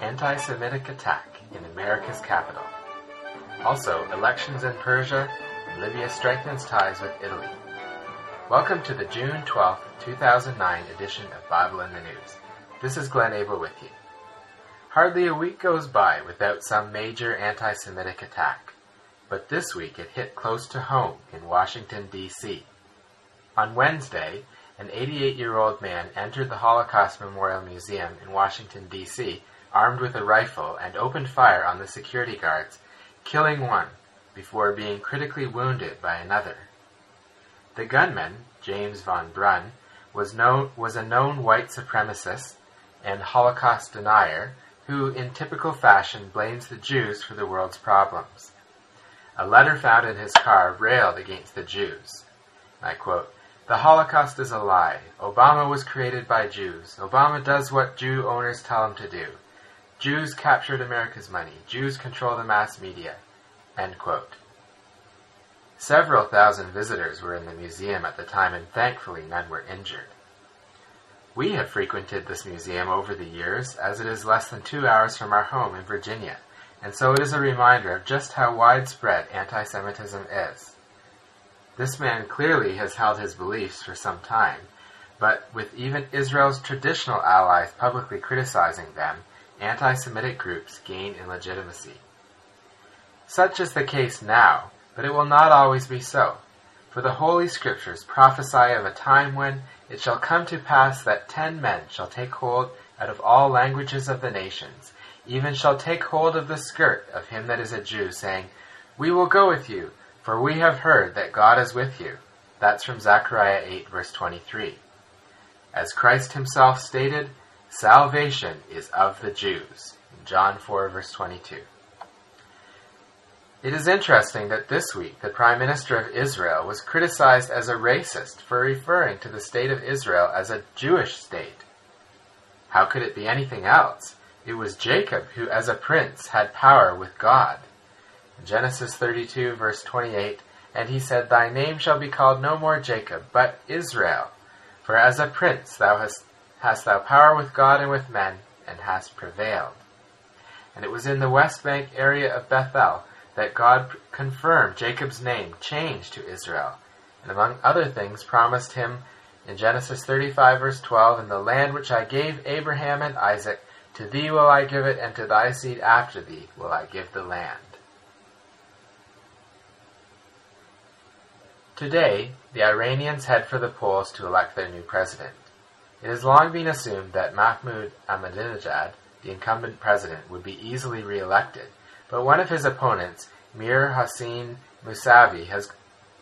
Anti-Semitic attack in America's capital. Also, elections in Persia, Libya strengthens ties with Italy. Welcome to the June 12, 2009 edition of Bible in the News. This is Glenn Abel with you. Hardly a week goes by without some major anti-Semitic attack, but this week it hit close to home in Washington, D.C. On Wednesday, an 88-year-old man entered the Holocaust Memorial Museum in Washington, D.C armed with a rifle, and opened fire on the security guards, killing one before being critically wounded by another. The gunman, James von Brunn, was, known, was a known white supremacist and Holocaust denier who, in typical fashion, blames the Jews for the world's problems. A letter found in his car railed against the Jews. I quote, The Holocaust is a lie. Obama was created by Jews. Obama does what Jew owners tell him to do. Jews captured America's money. Jews control the mass media. End quote. Several thousand visitors were in the museum at the time, and thankfully none were injured. We have frequented this museum over the years, as it is less than two hours from our home in Virginia, and so it is a reminder of just how widespread anti Semitism is. This man clearly has held his beliefs for some time, but with even Israel's traditional allies publicly criticizing them, anti-Semitic groups gain in legitimacy. Such is the case now, but it will not always be so. For the Holy Scriptures prophesy of a time when it shall come to pass that ten men shall take hold out of all languages of the nations, even shall take hold of the skirt of him that is a Jew, saying, We will go with you, for we have heard that God is with you. That's from Zechariah 8, verse 23. As Christ himself stated, Salvation is of the Jews. John 4, verse 22. It is interesting that this week the Prime Minister of Israel was criticized as a racist for referring to the state of Israel as a Jewish state. How could it be anything else? It was Jacob who, as a prince, had power with God. Genesis 32, verse 28, And he said, Thy name shall be called no more Jacob, but Israel, for as a prince thou hast hast thou power with God and with men, and hast prevailed. And it was in the west bank area of Bethel that God confirmed Jacob's name changed to Israel, and among other things promised him in Genesis 35 verse 12, In the land which I gave Abraham and Isaac, to thee will I give it, and to thy seed after thee will I give the land. Today, the Iranians head for the polls to elect their new president. It has long been assumed that Mahmoud Ahmadinejad, the incumbent president, would be easily re-elected, but one of his opponents, Mir Hossein Mousavi, has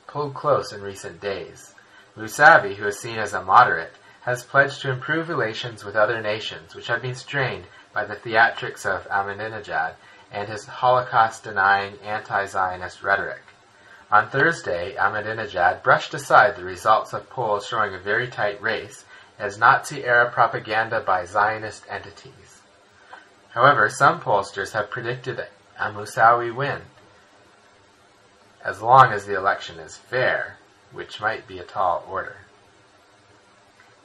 pulled close in recent days. Mousavi, who is seen as a moderate, has pledged to improve relations with other nations which have been strained by the theatrics of Ahmadinejad and his Holocaust-denying anti-Zionist rhetoric. On Thursday, Ahmadinejad brushed aside the results of polls showing a very tight race as Nazi-era propaganda by Zionist entities. However, some pollsters have predicted a Mousavi win, as long as the election is fair, which might be a tall order.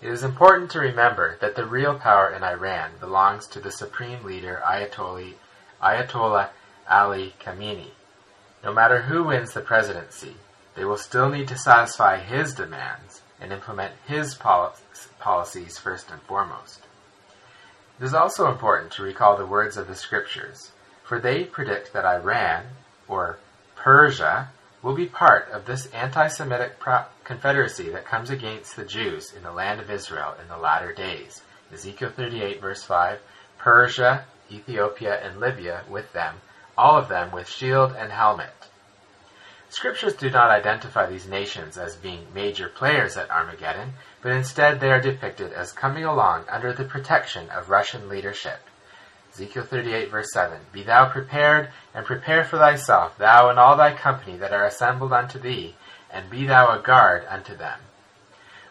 It is important to remember that the real power in Iran belongs to the supreme leader Ayatollah, Ayatollah Ali Khamenei. No matter who wins the presidency, they will still need to satisfy his demands and implement his policies first and foremost. It is also important to recall the words of the scriptures, for they predict that Iran, or Persia, will be part of this anti-Semitic pro- confederacy that comes against the Jews in the land of Israel in the latter days. Ezekiel 38 verse 5, Persia, Ethiopia, and Libya with them, all of them with shield and helmet. Scriptures do not identify these nations as being major players at Armageddon, but instead they are depicted as coming along under the protection of Russian leadership. Ezekiel 38 verse 7, Be thou prepared, and prepare for thyself, thou and all thy company that are assembled unto thee, and be thou a guard unto them.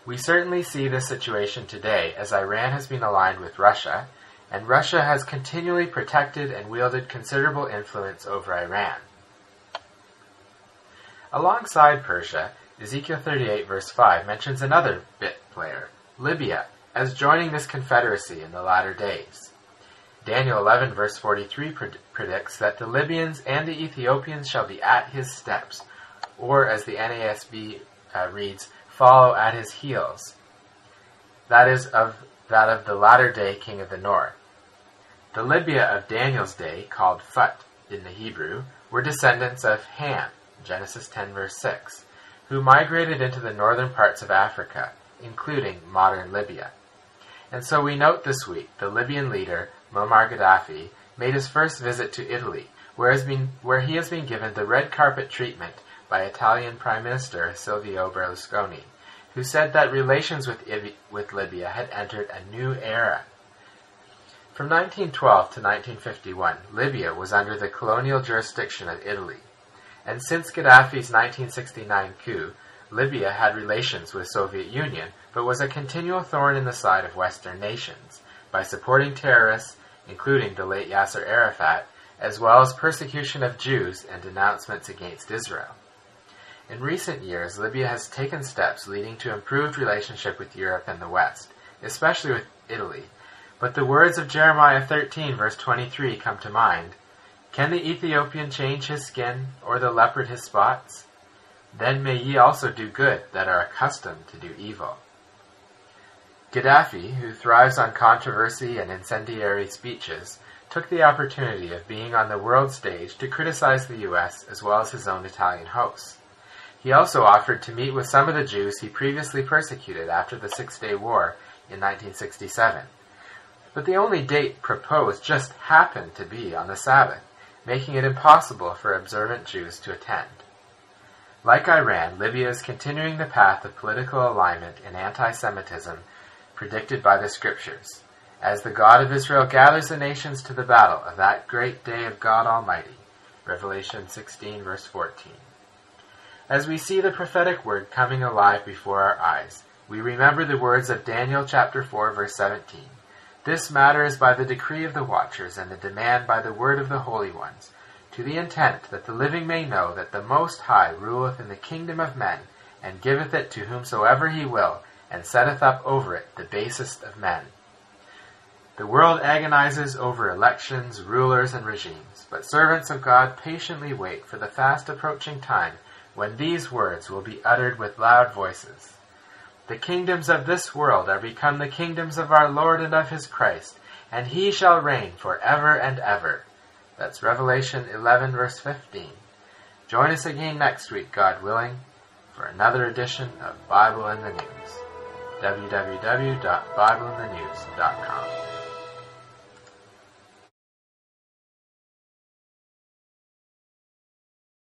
We certainly see this situation today as Iran has been aligned with Russia, and Russia has continually protected and wielded considerable influence over Iran. Alongside Persia, Ezekiel 38 verse 5 mentions another bit player, Libya, as joining this confederacy in the latter days. Daniel 11 verse 43 pred- predicts that the Libyans and the Ethiopians shall be at his steps, or as the NASB uh, reads, follow at his heels. That is of that of the latter day king of the north. The Libya of Daniel's day, called Phut in the Hebrew, were descendants of Ham, Genesis 10 verse 6, who migrated into the northern parts of Africa, including modern Libya. And so we note this week the Libyan leader, Muammar Gaddafi, made his first visit to Italy, where, been, where he has been given the red carpet treatment by Italian Prime Minister Silvio Berlusconi, who said that relations with, with Libya had entered a new era. From 1912 to 1951, Libya was under the colonial jurisdiction of Italy, and since Gaddafi's 1969 coup, Libya had relations with Soviet Union, but was a continual thorn in the side of Western nations by supporting terrorists, including the late Yasser Arafat, as well as persecution of Jews and denouncements against Israel. In recent years, Libya has taken steps leading to improved relationship with Europe and the West, especially with Italy. But the words of Jeremiah 13 verse 23 come to mind. Can the Ethiopian change his skin, or the leopard his spots? Then may ye also do good that are accustomed to do evil. Gaddafi, who thrives on controversy and incendiary speeches, took the opportunity of being on the world stage to criticize the U.S. as well as his own Italian hosts. He also offered to meet with some of the Jews he previously persecuted after the Six Day War in 1967. But the only date proposed just happened to be on the Sabbath, making it impossible for observant Jews to attend. Like Iran, Libya is continuing the path of political alignment and anti-Semitism predicted by the scriptures, as the God of Israel gathers the nations to the battle of that great day of God Almighty. Revelation 16 verse 14. As we see the prophetic word coming alive before our eyes, we remember the words of Daniel chapter 4 verse 17. This matter is by the decree of the watchers and the demand by the word of the holy ones, to the intent that the living may know that the Most High ruleth in the kingdom of men, and giveth it to whomsoever he will, and setteth up over it the basest of men. The world agonizes over elections, rulers, and regimes, but servants of God patiently wait for the fast approaching time when these words will be uttered with loud voices. The kingdoms of this world are become the kingdoms of our Lord and of his Christ, and he shall reign for ever and ever. That's Revelation 11 verse 15. Join us again next week, God willing, for another edition of Bible in the News. www.bibleinthenews.com